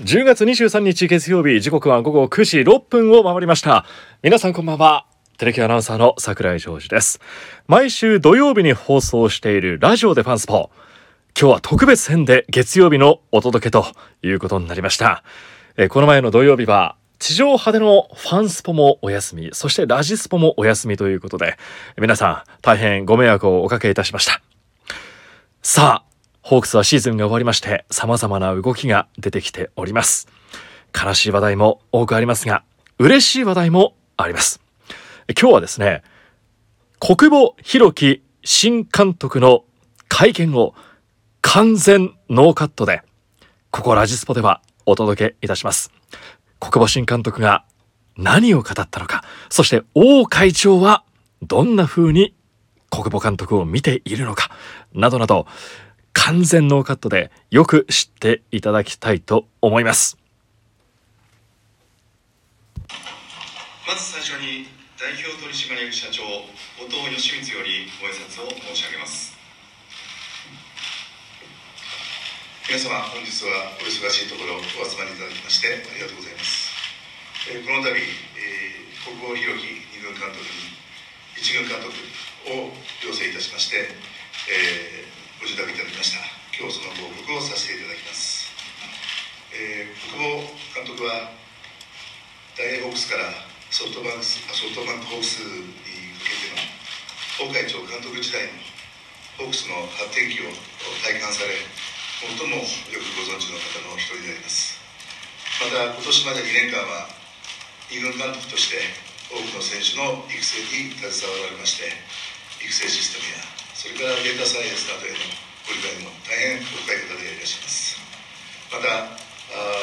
10月23日月曜日時刻は午後9時6分を回りました。皆さんこんばんは。テレキアナウンサーの桜井ジョージです。毎週土曜日に放送しているラジオでファンスポ。今日は特別編で月曜日のお届けということになりました。えこの前の土曜日は地上波でのファンスポもお休みそしてラジスポもお休みということで皆さん大変ご迷惑をおかけいたしました。さあホークスはシーズンが終わりまして様々な動きが出てきております。悲しい話題も多くありますが嬉しい話題もあります。今日はですね国保弘樹新監督の会見を完全ノーカットでここラジスポではお届けいたします。国保新監督が何を語ったのかそして王会長はどんな風に国保監督を見ているのかなどなど完全ノーカットでよく知っていただきたいと思います。まず最初に代表取締役社長後藤義光よりご挨拶を申し上げます。皆様本日はお忙しいところお集まりいただきましてありがとうございます、えーこの度、えー国保弘樹二軍監督に一軍監督を要請いたしまして、えーご受託いただきました。今日その報告をさせていただきます、えー国保監督は大英ホークスからソフトバンクスソフトバンクホークスに向けての王会長監督時代のホークスの発展期を体感され最もよくご存知の方のお一人であります。また今年まで2年間は二軍監督として多くの選手の育成に携わられまして育成システムやそれからデータサイエンスなどへのご理解も大変お深い方でいらっしゃいます。またあ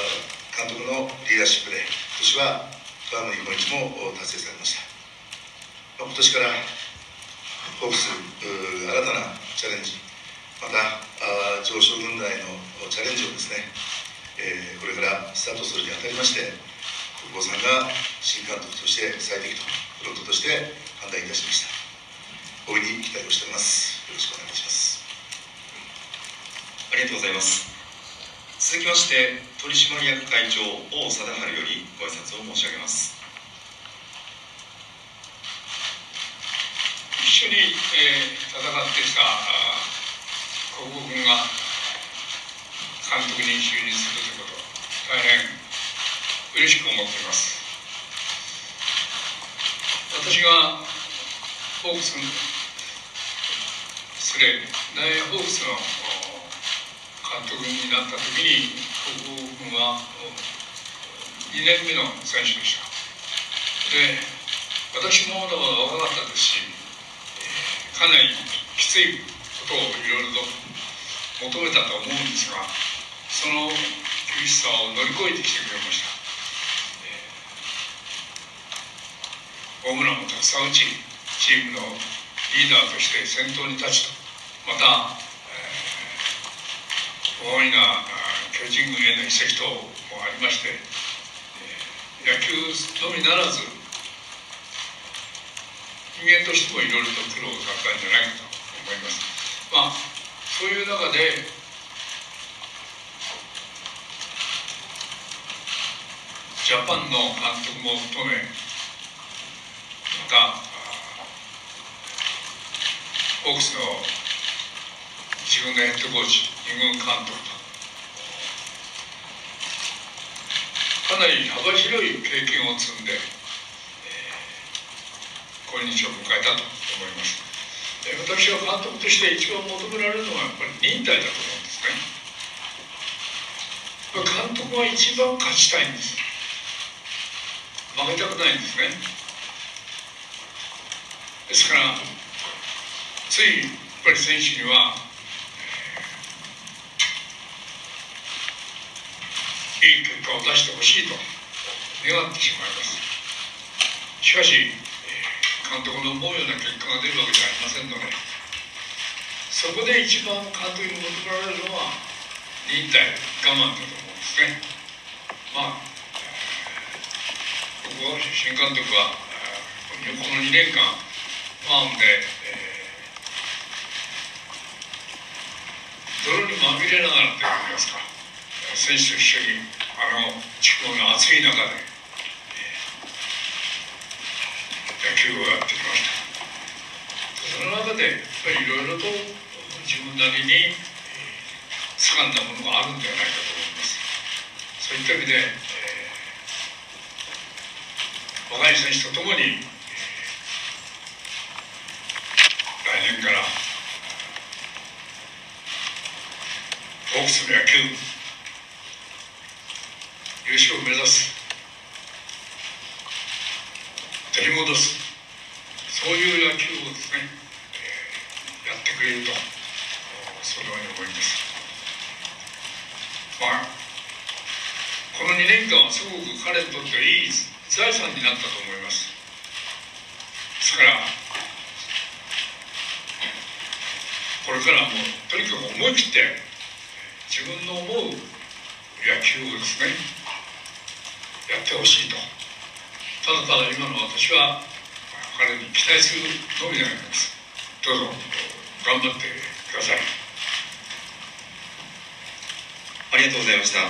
監督のリーダーシップで今年はドラム日本一も達成されました、まあ今年からホークスー新たなチャレンジまたあ上昇軍団へのチャレンジをですね、えーこれからスタートするにあたりまして国保さんが新監督として最適とフロントとして判断いたしました。大いに期待をしております。よろしくお願いします。ありがとうございます。続きまして取締役会長王貞治よりご挨拶を申し上げます。一緒に、えー戦ってきたあー国母軍が監督に就任するということ大変嬉しく思っています。私がホークス失礼大ホークスの監督になった時に国母軍は2年目の選手でした。で私もまだまだ若かったですしかなりきついことをいろいろと求めたと思うんですがその厳しさを乗り越えてきてくれました、ホームランもたくさん打ちチームのリーダーとして先頭に立ちとまた、えー大いな巨人軍への移籍等もありまして、えー野球のみならず人間としてもいろいろと苦労があったんじゃないかと思います。まあそういう中でジャパンの監督も含めまたホークスの自分のヘッドコーチ二軍監督と。かなり幅広い経験を積んで今日を迎えたと思います。で私は監督として一番求められるのはやっぱり忍耐だと思うんですね。監督は一番勝ちたいんです。負けたくないんですね。ですからついやっぱり選手にはえーいい結果を出してほしいと願ってしまいます。しかし監督の思うような結果が出るわけじゃありませんのでそこで一番監督に求められるのは忍耐我慢だと思うんですね。まあ僕は新監督はこの2年間ファームで、えー泥にまみれながらといいますか選手と一緒にあの地区の暑い中で、野球をやってきました。その中でやっぱりいろいろと自分なりに掴んだものがあるんではないかと思います。そういった意味で、えー、若い選手とともに、えー、来年からホークスの野球優勝を目指す取り戻す。そういう野球をですね、やってくれると。そのように思います。まあこの2年間はすごく彼にとってはいい財産になったと思います。ですからこれからもとにかく思い切って自分の思う野球をですねやってほしいと。ただただ今の私は彼に期待するのみであります。どうぞ頑張ってください。ありがとうございました。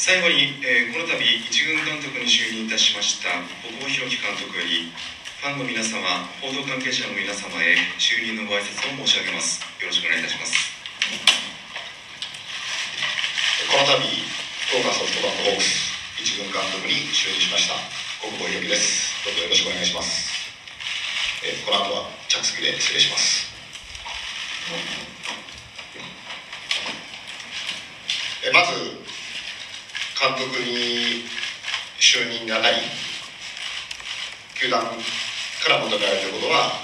最後に、えー、この度一軍監督に就任いたしました小久保弘樹監督よりファンの皆様報道関係者の皆様へ就任のご挨拶を申し上げます。よろしくお願いいたします。この度福岡ソフトバンクホークス一軍監督に就任しました国保弘樹です。どうぞよろしくお願いします、えー、この後は着席で失礼します。えー、まず監督に就任にあたり球団から求められていることは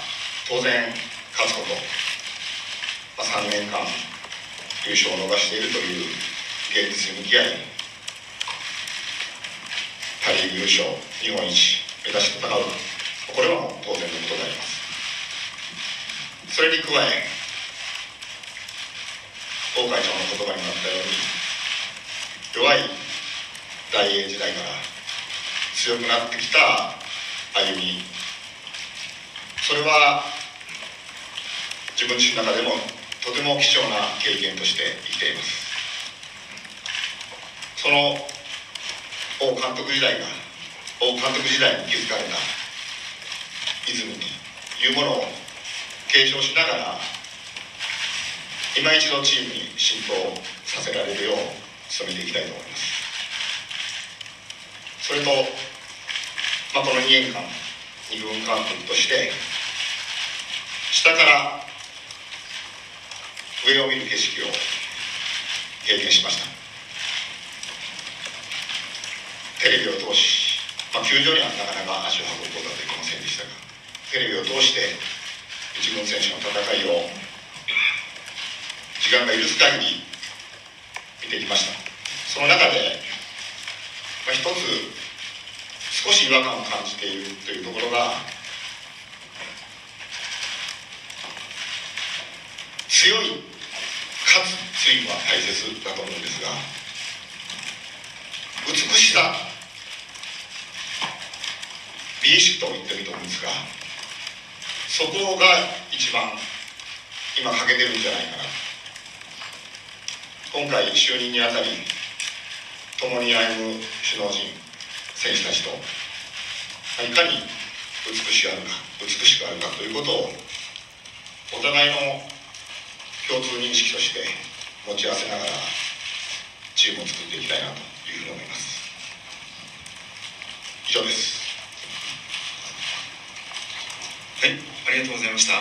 当然勝つこと、まあ、3年間優勝を逃しているという現実に向き合いパ・リーグ優勝日本一目指して戦う。これはもう当然のことであります。それに加え王会長の言葉になったように弱い大英時代から強くなってきた歩み。それは自分自身の中でもとても貴重な経験として生きています。その王監督時代が王監督時代に築かれた泉というものを継承しながら今一度チームに浸透させられるよう努めていきたいと思います。それと、まあ、この2年間2軍監督として下から上を見る景色を経験しました。テレビを通し、まあ、球場にはなかなか足を運ぶことはできませんでしたがテレビを通して一軍選手の戦いを時間が許す限り見てきました。その中で、まあ、一つ少し違和感を感じているというところが強いかつ強いは大切だと思うんですが美しさ美意識と言ってると思うんですがそこが一番今欠けてるんじゃないかな。今回就任にあたり共に歩む首脳陣選手たちといかに美しくあるか美しくあるかということをお互いの共通認識として持ち合わせながらチームを作っていきたいなというふうに思います。以上ですはいありがとうございました。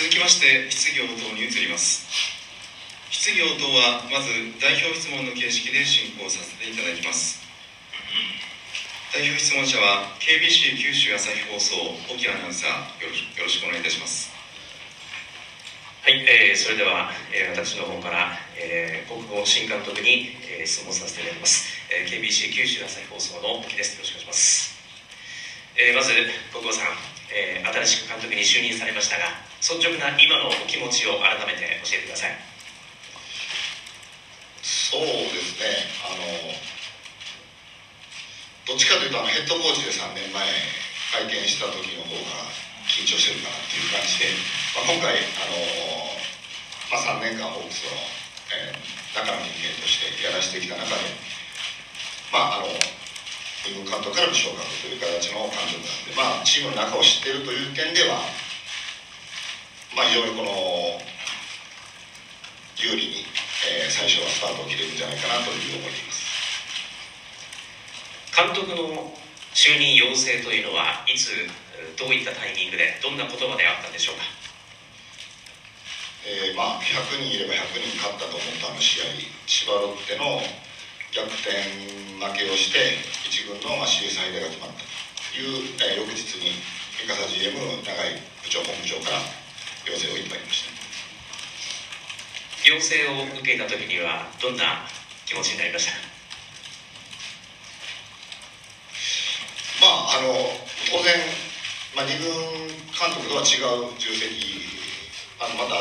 続きまして質疑応答に移ります。質疑応答はまず代表質問の形式で進行させていただきます。代表質問者は KBC 九州朝日放送沖アナウンサーよろしくお願いいたします。はい、えー、それでは、えー、私の方から、えー、国語新監督に、えー、質問させていただきます、えー、KBC 九州朝日放送の沖です。よろしくお願いします、えー、まず国語さん、えー、新しく監督に就任されましたが率直な今のお気持ちを改めて教えてください。そうですね。あのどっちかというとあのヘッドコーチで3年前会見した時の方が緊張してるかなっていう感じで、まあ、今回あのまあ、3年間ホークスの、えー、中の人間としてやらせてきた中で、まあ、あの二軍監督からの昇格という形の監督なんで、まあ、チームの中を知っているという点では、まあ、非常にこの有利に、えー、最初はスタートを切れるんじゃないかなという思いでいます。監督の就任要請というのはいつどういったタイミングでどんな言葉であったんでしょうか、えー、まあ、100人いれば100人勝ったと思ったあの試合千葉ロッテの逆転負けをして1軍の、まあ、CS 敗退が決まったという、えー、翌日に三笠 GM 長井部長本部長から要請をいただきました。要請を受けた時にはどんな気持ちになりました？まああの当然、まあ、2軍監督とは違う重責あのまた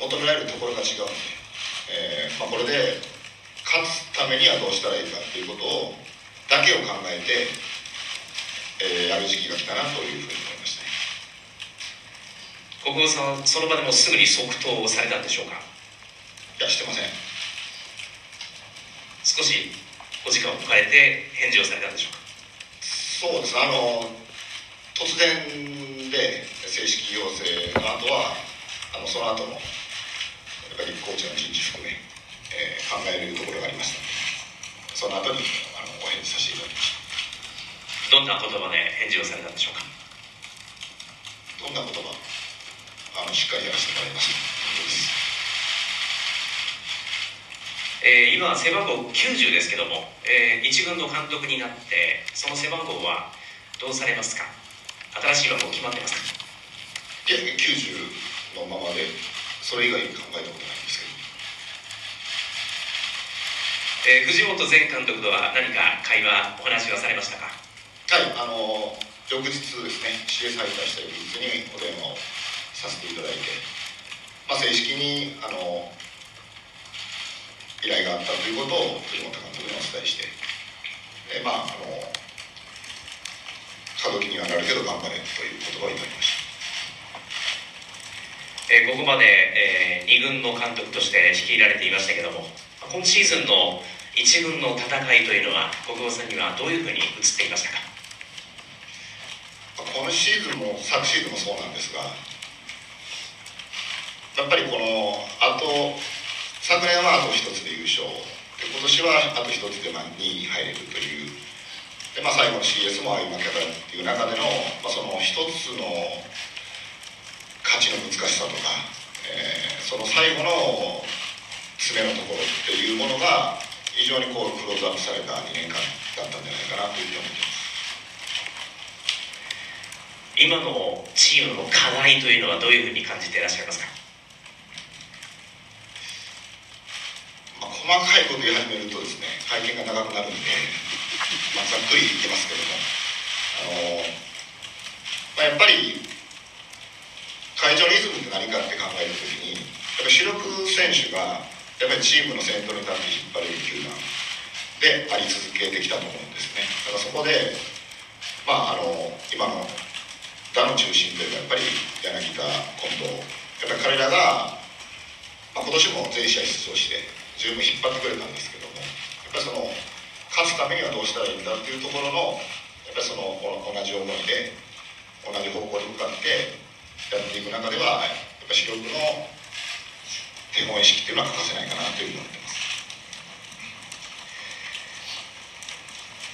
求められるところが違うので、えーまあ、これで勝つためにはどうしたらいいかっていうことをだけを考えて、えー、やる時期が来たなというふうに思いました国保さんその場でもすぐに即答をされたんでしょうか？いやしてません。少しお時間を置かれて返事をされたんでしょうか？そうですあの突然で正式要請の後はあのその後のやっぱりコーチの人事含め、えー、考えるところがありました。のでその後にあのお返事させていただきましたどんな言葉で返事をされたんでしょうか？どんな言葉？あのしっかりやらせてもらいました。えー、今背番号90ですけども、えー、一軍の監督になってその背番号はどうされますか？新しい番号決まってますか？いや90のままでそれ以外に考えたことないんですけど、えー、藤本前監督とは何か会話お話はされましたか？はいあの翌日ですね CS 敗退した翌日にお電話をさせていただいて、まあ、正式にあの依頼があったということを藤本監督にお伝えして、えまああの過渡期にはなるけど頑張れという言葉をいただきました。えここまで、えー、2軍の監督として率いられていましたけども今シーズンの1軍の戦いというのは国保さんにはどういうふうに映っていましたか？今シーズンも昨シーズンもそうなんですがやっぱりこのあと昨年はあと1つで優勝。で今年はあと1つでまあ2位に入れるという。で、まあ、最後の CS もああいう負けたっていう中での、まあ、その1つの勝ちの難しさとか、えー、その最後の詰めのところっていうものが非常にこうクローズアップされた2年間だったんじゃないかなというふうに思ってます。今のチームの課題というのはどういうふうに感じていらっしゃいますか？まあ細かいこと言い始めるとですね会見が長くなるんで、まあ、ざっくり言ってますけどもあの、まあ、やっぱり会場リズムって何かって考えるときにやっぱ主力選手がやっぱりチームの先頭に立って引っ張れる球団であり続けてきたと思うんですねだからそこでまああの今の打の中心というかやっぱり柳田近藤やっぱり彼らが、まあ、今年も全試合出場して十分引っ張ってくれたんですけどもやっぱりその勝つためにはどうしたらいいんだっていうところのやっぱりその同じ思いで同じ方向に向かってやっていく中ではやっぱ主力の手本意識っていうのは欠かせないかなというふうに思ってます。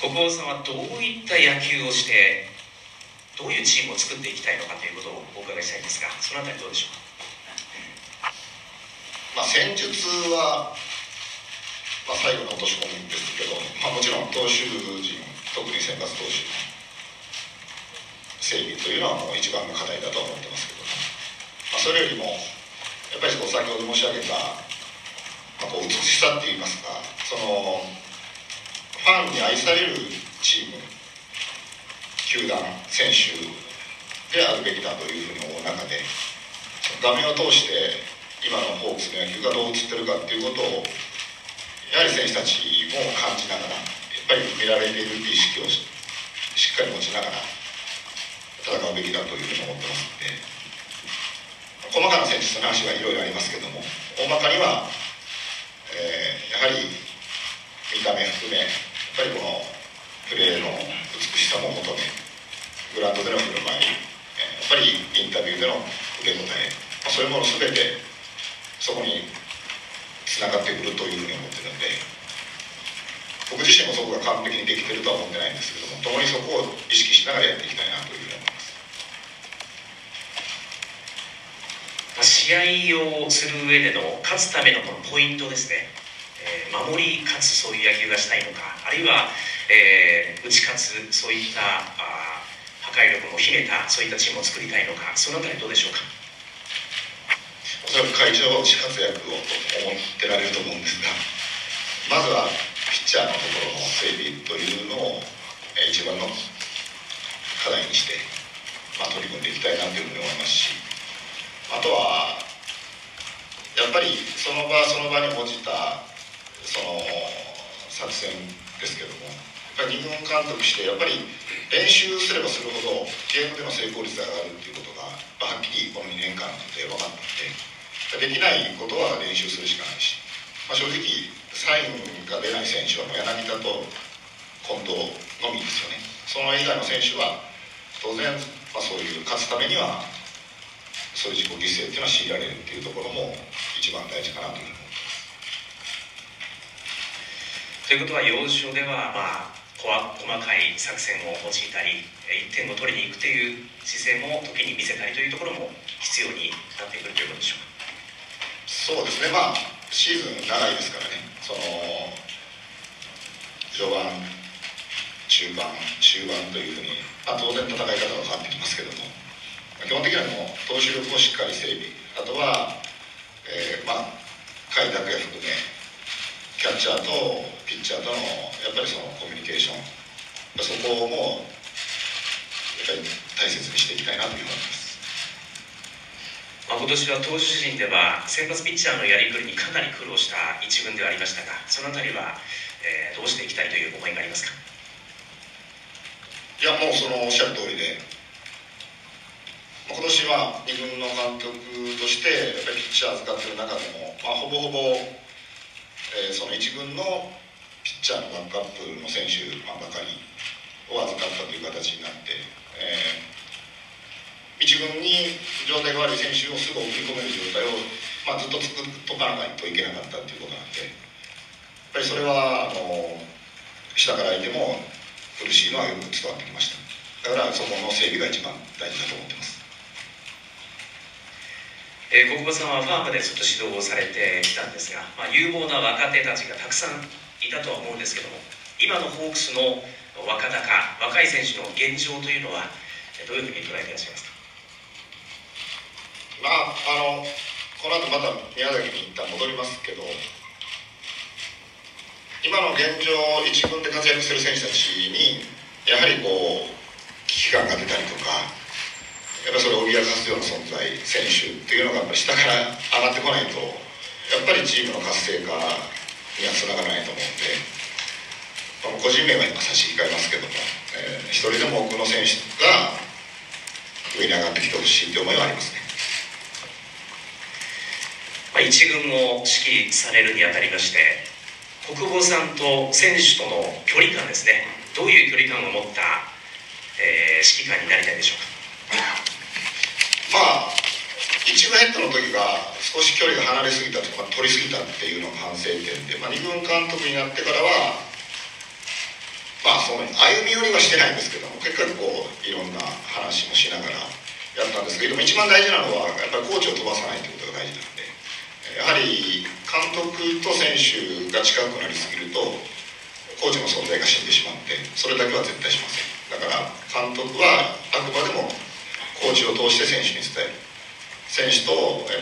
国王さんはどういった野球をしてどういうチームを作っていきたいのかということをお伺いしたいんですがそのあたりどうでしょうか、まあ、戦術はまあ、最後の落とし込みですけど、まあ、もちろん投手陣特に先発投手の整備というのはもう一番の課題だと思ってますけど、まあ、それよりもやっぱり先ほど申し上げた、まあ、こう美しさっていいますかそのファンに愛されるチーム球団選手であるべきだというふうに思う中で画面を通して今のホークスの野球がどう映ってるかっていうことをやはり選手たちも感じながらやっぱり見られているって意識をしっかり持ちながら戦うべきだというふうに思ってますので細かな戦術の話はいろいろありますけども大まかには、えー、やはり見た目含めやっぱりこのプレーの美しさも求めグラウンドでの振る舞いやっぱりインタビューでの受け答え、まあ、そういうもの全てそこにつながってくるというふうに思ってるんで僕自身もそこが完璧にできてるとは思ってないんですけども共にそこを意識しながらやっていきたいなというふうに思います試合をする上での勝つためのこのポイントですね、えー、守り勝つそういう野球がしたいのかあるいは、えー、打ち勝つそういったあ破壊力も秘めたそういったチームを作りたいのかそのあたりどうでしょうか？おそらく会長は打ち活躍をと思ってられると思うんですがまずはピッチャーのところの整備というのを一番の課題にして、まあ、取り組んでいきたいなというふうに思いますしあとはやっぱりその場その場に応じたその作戦ですけどもやっぱり二軍監督してやっぱり練習すればするほどゲームでの成功率が上がるっていうことがはっきりこの2年間で分かったのでできないことは練習するしかないし、まあ、正直サインが出ない選手はもう柳田と近藤のみですよね。その以外の選手は当然、まあ、そういう勝つためにはそういう自己犠牲っていうのは強いられるっていうところも一番大事かなというふうに思いますということは要所ではまあ細かい作戦を用いたり1点を取りに行くという姿勢も時に見せたりというところも必要になってくるということでしょうかそうですね。まあシーズン長いですからね。その序盤中盤中盤というふうに、まあ、当然戦い方は変わってきますけども。基本的にはもう投手力をしっかり整備。あとは、えー、まあ甲斐拓也含めキャッチャーとピッチャーとのやっぱりそのコミュニケーション。そこもやっぱり大切にしていきたいなというふうに思います。まあ、今年は投手陣では先発ピッチャーのやりくりにかなり苦労した一軍ではありましたがそのあたりは、えー、どうしていきたいという思いがありますか？いやもうそのおっしゃる通りで今年は2軍の監督としてやっぱりピッチャー預かってる中でも、まあ、ほぼほぼ、えー、その1軍のピッチャーのバックアップの選手、まあ、ばかりを預かったという形になって、えー一軍に状態が悪い選手をすぐ送り込める状態を、まあ、ずっと作っとかないといけなかったっていうことなんでやっぱりそれはあの下からいても苦しいのはよく伝わってきました。だからそこの整備が一番大事だと思ってます。えー、国母さんはファームでずっと指導をされてきたんですが、まあ、有望な若手たちがたくさんいたとは思うんですけども今のホークスの若鷹若い選手の現状というのはどういうふうに捉えていらっしゃいますか？まああのこの後また宮崎に一旦戻りますけど今の現状一軍で活躍する選手たちにやはりこう危機感が出たりとかやっぱりそれを脅かすような存在選手っていうのがやっぱ下から上がってこないとやっぱりチームの活性化にはつながらないと思うんで、まあ、個人名は今差し控えますけども、えー、一人でも多くの選手が上に上がってきてほしいという思いはありますね。まあ、一軍を指揮されるにあたりまして国保さんと選手との距離感ですねどういう距離感を持った、えー、指揮官になりたいでしょうかまあ1軍ヘッドの時が少し距離が離れすぎたとか取りすぎたっていうのが反省点で、まあ、2軍監督になってからはまあその歩み寄りはしてないんですけども結構こういろんな話もしながらやったんですけども一番大事なのはやっぱりコーチを飛ばさないということが大事なのでやはり監督と選手が近くなりすぎるとコーチの存在が死んでしまってそれだけは絶対しません。だから監督はあくまでもコーチを通して選手に伝える選手と、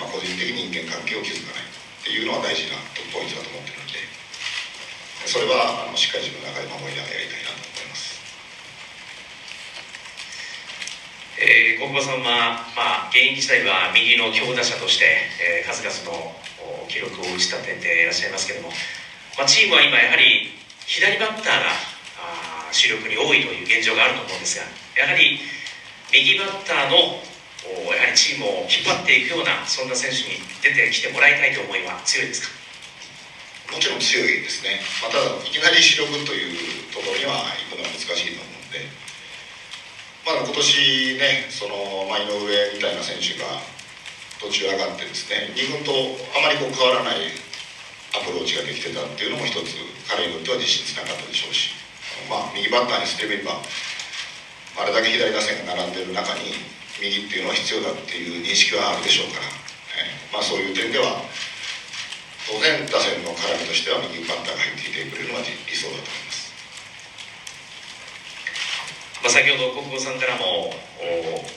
まあ、個人的人間関係を築かないっていうのは大事なポイントだと思ってるのでそれはあのしっかり自分の中で守りながらやりたいなと思います。えー、国母さんは、まあ、現役時代は右の強打者として、えー、数々の記録を打ち立てていらっしゃいますけれども、まあ、チームは今やはり左バッターがあ主力に多いという現状があると思うんですがやはり右バッターのやはりチームを引っ張っていくようなそんな選手に出てきてもらいたいという思いは強いですか？もちろん強いですね、まあ、ただいきなり主力というところには行くのは難しいと思うんで、まあ、今年ねその、まあ、井上みたいな選手が途中上がってですね2軍とあまりこう変わらないアプローチができてたっていうのも一つ彼にとっては自信つながったでしょうし、まあ、右バッターにしてみればあれだけ左打線が並んでいる中に右っていうのは必要だっていう認識はあるでしょうから、えまあ、そういう点では当然打線の絡みとしては右バッターが入ってきてくれるのは理想だと思います。まあ、先ほど国母さんからも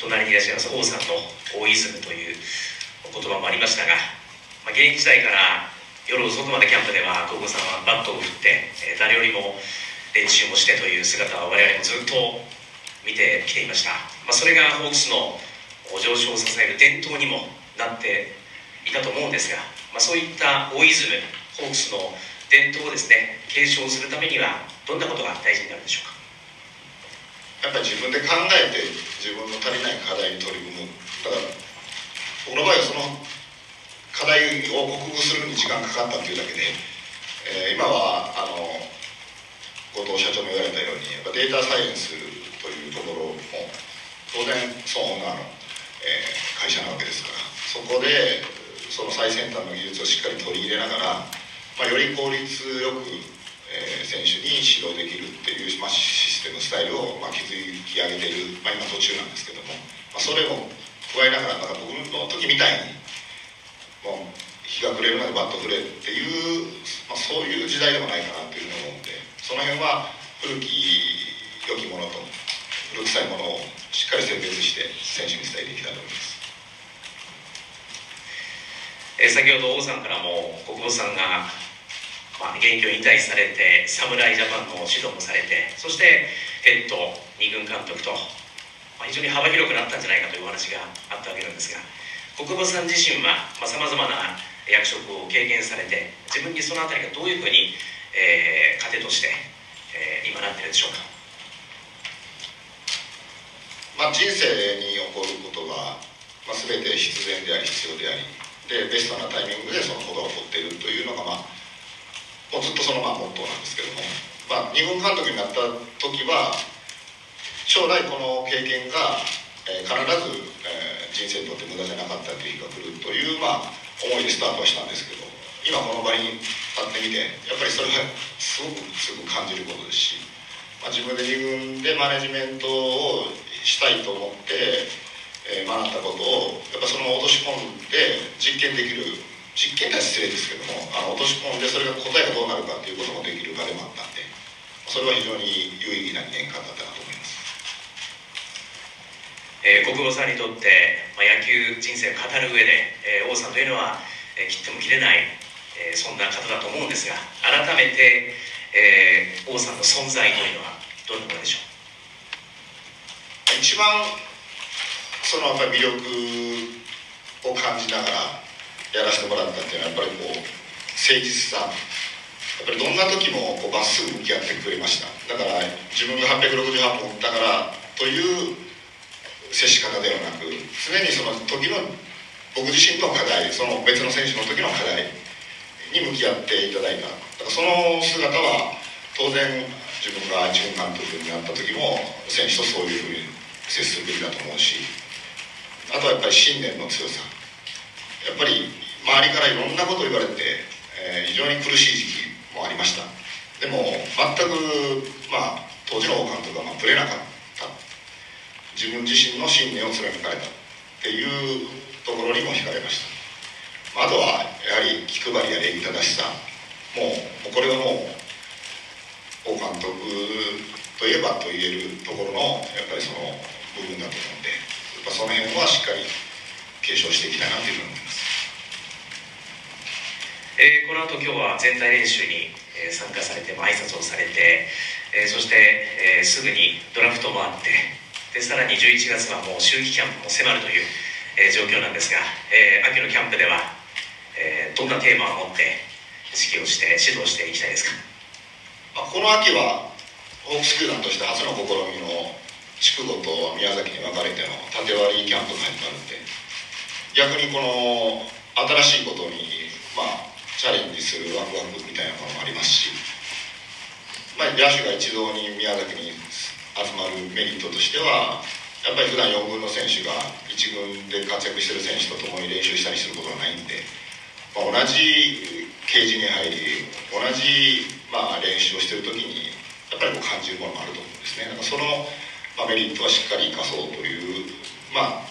隣にいらっしゃいます王さんの大イズムというお言葉もありましたが、まあ、現役時代から夜遅くまでキャンプでは国母さんはバットを振って、えー、誰よりも練習もしてという姿は我々もずっと見てきていました、まあ、それがホークスの上昇を支える伝統にもなっていたと思うんですが、まあ、そういった大イズムホークスの伝統をですね継承するためにはどんなことが大事になるでしょうか？やっぱり自分で考えて自分の足りない課題に取り組む。だから僕の場合はその課題を克服するに時間かかったっていうだけで、えー、今はあの後藤社長も言われたようにやっぱデータサイエンスというところも当然そのオーナーの、えー、会社なわけですから。そこでその最先端の技術をしっかり取り入れながら、まあ、より効率よくえー、選手に指導できるっていう、まあ、システムスタイルを、まあ、築き上げている、まあ、今途中なんですけども、まあ、それも加えながらなんか僕の時みたいにもう日が暮れるまでバット振れっていう、まあ、そういう時代でもないかなっていうふうに思うんでその辺は古き良きものと古臭いものをしっかり選別して選手に伝えていきたいと思います。え、先ほど王さんからも国保さんがまあ、現役を引退されて侍ジャパンの指導もされてそしてヘッド2軍監督と、まあ、非常に幅広くなったんじゃないかというお話があったわけなんですが国母さん自身はさまざ、まな役職を経験されて自分にその辺りがどういうふうに、えー、糧として、えー、今なってるでしょうか、まあ、人生に起こることは、まあ、全て必然であり必要でありでベストなタイミングでそのことが起こっているというのがまあもうずっとそのまあモットーなんですけども、まあ、日本監督になった時は将来この経験が、えー、必ず、えー、人生にとって無駄じゃなかったという日が来るという、まあ、思いでスタートはしたんですけど。今この場に立ってみてやっぱりそれはすごくすぐ感じることですし、まあ、自分で2軍でマネジメントをしたいと思って、えー、学んだことをやっぱそのまま落とし込んで実験できる実験は失礼ですけどもあの落とし込んでそれが答えがどうなるかっていうこともできる場でもあったんでそれは非常に有意義な2年間だったなと思います。えー、国母さんにとって、まあ、野球人生を語る上で、えー、王さんというのは、えー、切っても切れない、えー、そんな方だと思うんですが改めて、えー、王さんの存在というのはどんなものでしょう？一番そのやっぱり魅力を感じながらやらせてもらったっていうのはやっぱりこう誠実さやっぱりどんな時もこうまっすぐ向き合ってくれました。だから自分が868本打ったからという接し方ではなく常にその時の僕自身の課題その別の選手の時の課題に向き合っていただいた。だからその姿は当然自分が一軍監督になった時も選手とそういうふうに接するべきだと思うしあとはやっぱり信念の強さ。やっぱり周りからいろんなことを言われて、えー、非常に苦しい時期もありました。でも全く、まあ、当時の王監督はまぶれなかった。自分自身の信念を貫かれた。っていうところにも惹かれました、あ、とはやはり気配りや礼儀正しさ。もうこれはもう王監督といえばと言えるところのやっぱりその部分だと思うんでやっぱその辺はしっかり継承していきたいなというふうに思います。えー、この後今日は全体練習に、参加されて、まあ、挨拶をされて、えー、そして、えー、すぐにドラフトもあってでさらに11月はもう秋季キャンプも迫るという、えー、状況なんですが、えー、秋のキャンプでは、えー、どんなテーマを持って指揮をして指導していきたいですか？まこの秋はホークス球団として初の試みの筑後と宮崎に分かれての縦割りキャンプが始まるんで逆にこの新しいことに、まあ、チャレンジするワクワクみたいなものもありますし、まあ、野手が一堂に宮崎に集まるメリットとしてはやっぱり普段4軍の選手が1軍で活躍してる選手と共に練習したりすることがないんで、まあ、同じケージに入り同じ、まあ、練習をしてる時にやっぱりこう感じるものもあると思うんですね。だかその、まあ、メリットはしっかり生かそうという、まあ、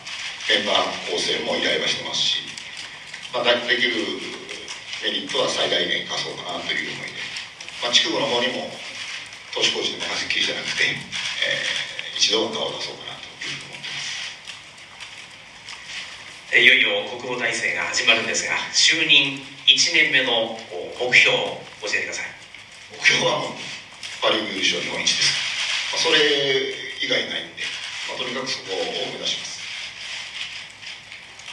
メンバー構成も依頼はしてますし、まあ、できるメリットは最大限生かそうかなという思いで、まあ、地区部の方にも投手コーチで任せっきりじゃなくて、えー、一度は顔を出そうかないよいよ国防体制が始まるんですが就任1年目の目標を教えてください。目標はパ・リーグ優勝日本一です、まあ、それ以外ないんで、まあ、とにかくそこを目指します。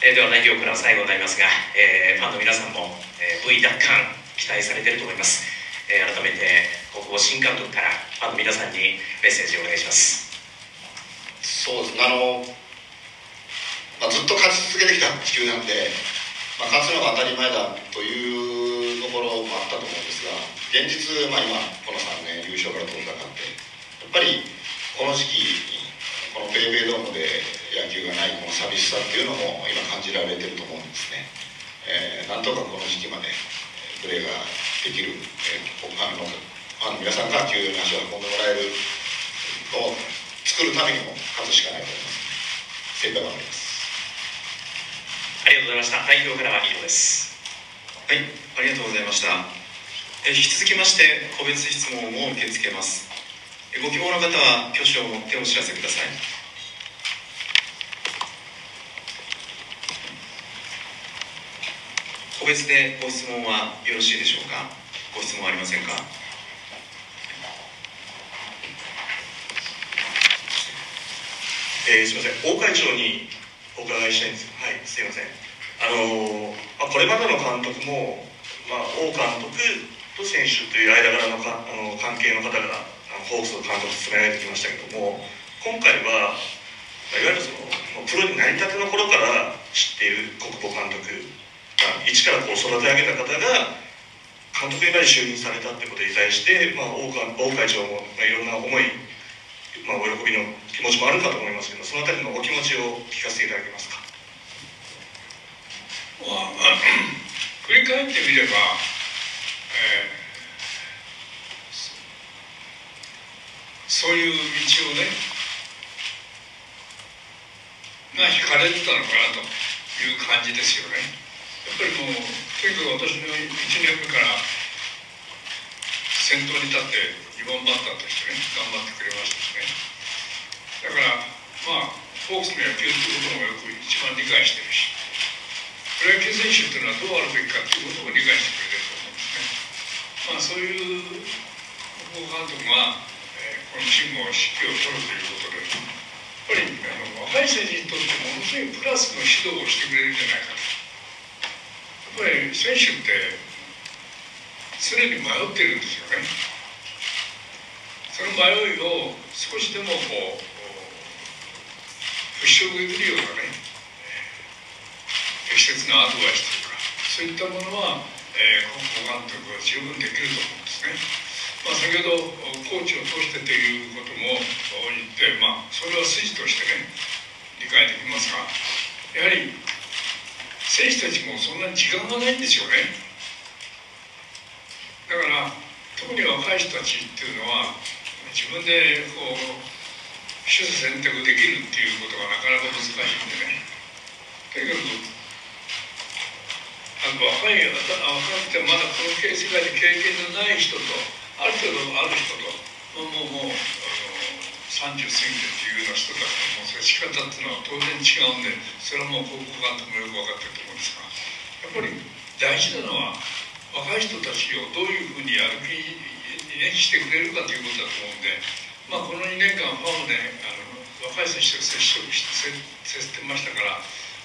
えー、では内容から最後になりますが、えー、ファンの皆さんも、えー、V 奪還期待されていると思います、えー、改めて国防新監督からファンの皆さんにメッセージをお願いします。そうですねあのまあ、ずっと勝ち続けてきた地球なんで、まあ、勝つのが当たり前だというところもあったと思うんですが現実、まあ、今この3年優勝から遠ざかってやっぱりこの時期このペイペイドームで野球がないこの寂しさっていうのも今感じられてると思うんですね、えー、なんとかこの時期までプレーができる、えー、ファンのファンの皆さんが球場に足を運んでもらえるを作るためにも勝つしかないと思います。精一杯頑張りますありがとうございました。代表からは以上です。はいありがとうございました。え引き続きまして個別質問を受け付けますご希望の方は挙手を持ってお知らせください。個別でご質問はよろしいでしょうか？ご質問ありませんか？えー、すみません。大会長にお伺いしたいんです。はいすいません。あのまあ、これまでの監督も、まあ、王監督と選手という間柄のかあの関係の方がホークスの監督務められてきましたけども今回は、いわゆるそのプロになりたての頃から知っている国保監督が一からこう育て上げた方が監督にまで就任されたってことに対して、まあ、王王会長も、まあ、いろんな思いまあ、お喜びの気持ちもあるかと思いますけどそのあたりのお気持ちを聞かせていただけますか、まあ、振り返ってみれば、えー、そういう道をねが引かれてたのかなという感じですよね。やっぱりもうとにかく私の1年目から先頭に立って2番バッターとしてね頑張ってくれましたしね。だからまあホークスの野球ということもよく一番理解してるしプロ野球選手っていうのはどうあるべきかっていうことも理解してくれてると思うんですね。まあそういう監督が、えー、このチームを指揮を取るということでやっぱりあの若い選手にとってものすごいプラスの指導をしてくれるんじゃないかとやっぱり選手って常に迷ってるんですよねその迷いを少しでもこう払拭できるようなね適切なアドバイスとかそういったものは、えー、国保監督は十分できると思うんですね。まあ、先ほどコーチを通してということも言って、まあ、それは筋としてね理解できますがやはり選手たちもそんなに時間がないんですよね。だから特に若い人たちっていうのは自分でこう取捨選択できるっていうことがなかなか難しいんでね。とにかくあの若い若くてまだこの世界で経験のない人とある程度ある人ともうもうもう30過ぎてっていうような人たちの接し方っていうのは当然違うんでそれはもう高校監督もよく分かってると思うんですがやっぱり大事なのは若い人たちをどういうふうにやる気ね、してくれるかということだと思うんで、まあ、この2年間ファームであの若い選手と接触して接してましたから、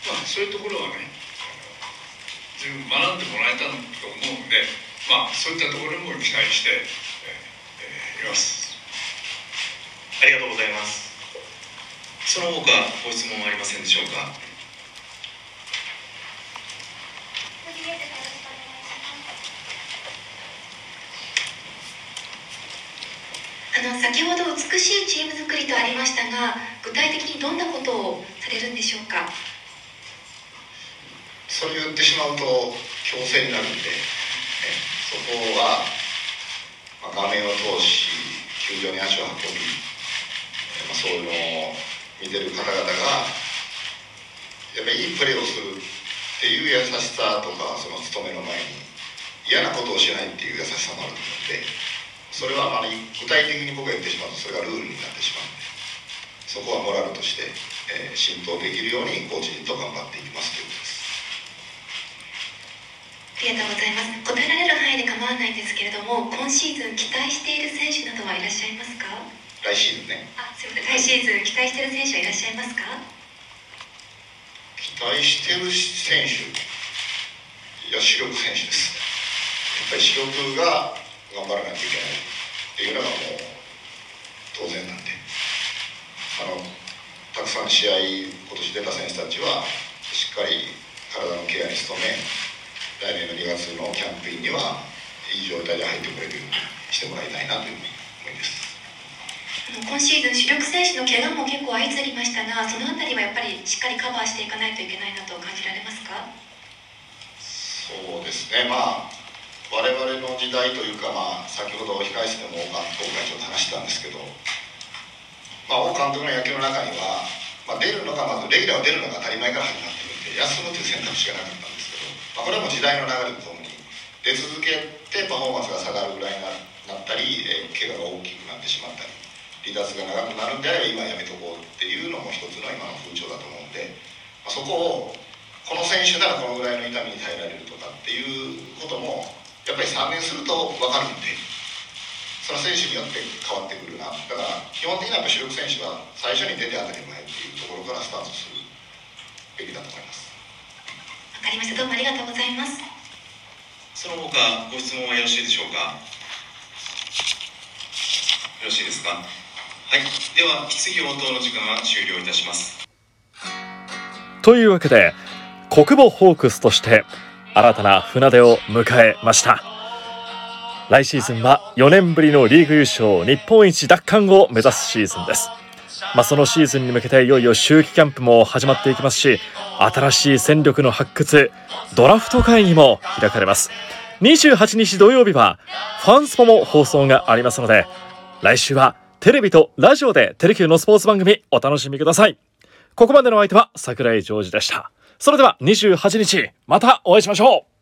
まあ、そういうところはね十分学んでもらえたと思うんで、まあ、そういったところも期待して、えー、います。ありがとうございます。その他ご質問ありませんでしょうか？あの先ほど美しいチーム作りとありましたが具体的にどんなことをされるんでしょうか？それ言ってしまうと強制になるんで、ねそこは、まあ、画面を通し球場に足を運び、まあ、そういうのを見てる方々がやっぱりいいプレーをするっていう優しさとかその務めの前に嫌なことをしないっていう優しさもあると思うんでそれはまあ具体的に僕が言ってしまうとそれがルールになってしまうんでそこはモラルとして、えー、浸透できるようにコーチと頑張っていきますということです。ありがとうございます。答えられる範囲で構わないんですけれども今シーズン期待している選手などはいらっしゃいますか？来シーズンね。あすみません。来シーズン期待している選手はいらっしゃいますか？期待してる選手いや主力選手です。やっぱり主力が頑張らないといけない。っていうのがもう当然なんで。あのたくさん試合今年出た選手たちはしっかり体のケアに努め来年の2月のキャンプインにはいい状態で入ってくれるようにしてもらいたいなという思いです。今シーズン主力選手の怪我も結構相次ぎましたがその辺りはやっぱりしっかりカバーしていかないといけないなと感じられますか？そうですね。まあ我々の時代というか、まあ、先ほど控え室でも今回ちょっと話してたんですけど、まあ、王監督の野球の中には、まあ、出るのがまずレギュラーを出るのが当たり前から始まってるんで休むという選択肢がなかったまあ、これも時代の流れとともに出続けてパフォーマンスが下がるぐらいになったり、えー、怪我が大きくなってしまったり離脱が長くなるんであれば今やめとこうっていうのも一つの今の風潮だと思うんで、まあ、そこをこの選手ならこのぐらいの痛みに耐えられるとかっていうこともやっぱり3年すると分かるんでその選手によって変わってくるなだから基本的には主力選手は最初に出て当たり前っていうところからスタートするべきだと思います。かりました。どうもありがとうございます。その他ご質問はよろしいでしょうか？よろしいですか？はい。では質疑応答の時間は終了いたします。というわけで国母ホークスとして新たな船出を迎えました。来シーズンは4年ぶりのリーグ優勝日本一奪還を目指すシーズンですまあ、そのシーズンに向けていよいよ秋季キャンプも始まっていきますし新しい戦力の発掘ドラフト会議も開かれます。28日土曜日はファンスポも放送がありますので来週はテレビとラジオでテレキューのスポーツ番組お楽しみください。ここまでの相手は桜井ジョージでした。それでは28日またお会いしましょう。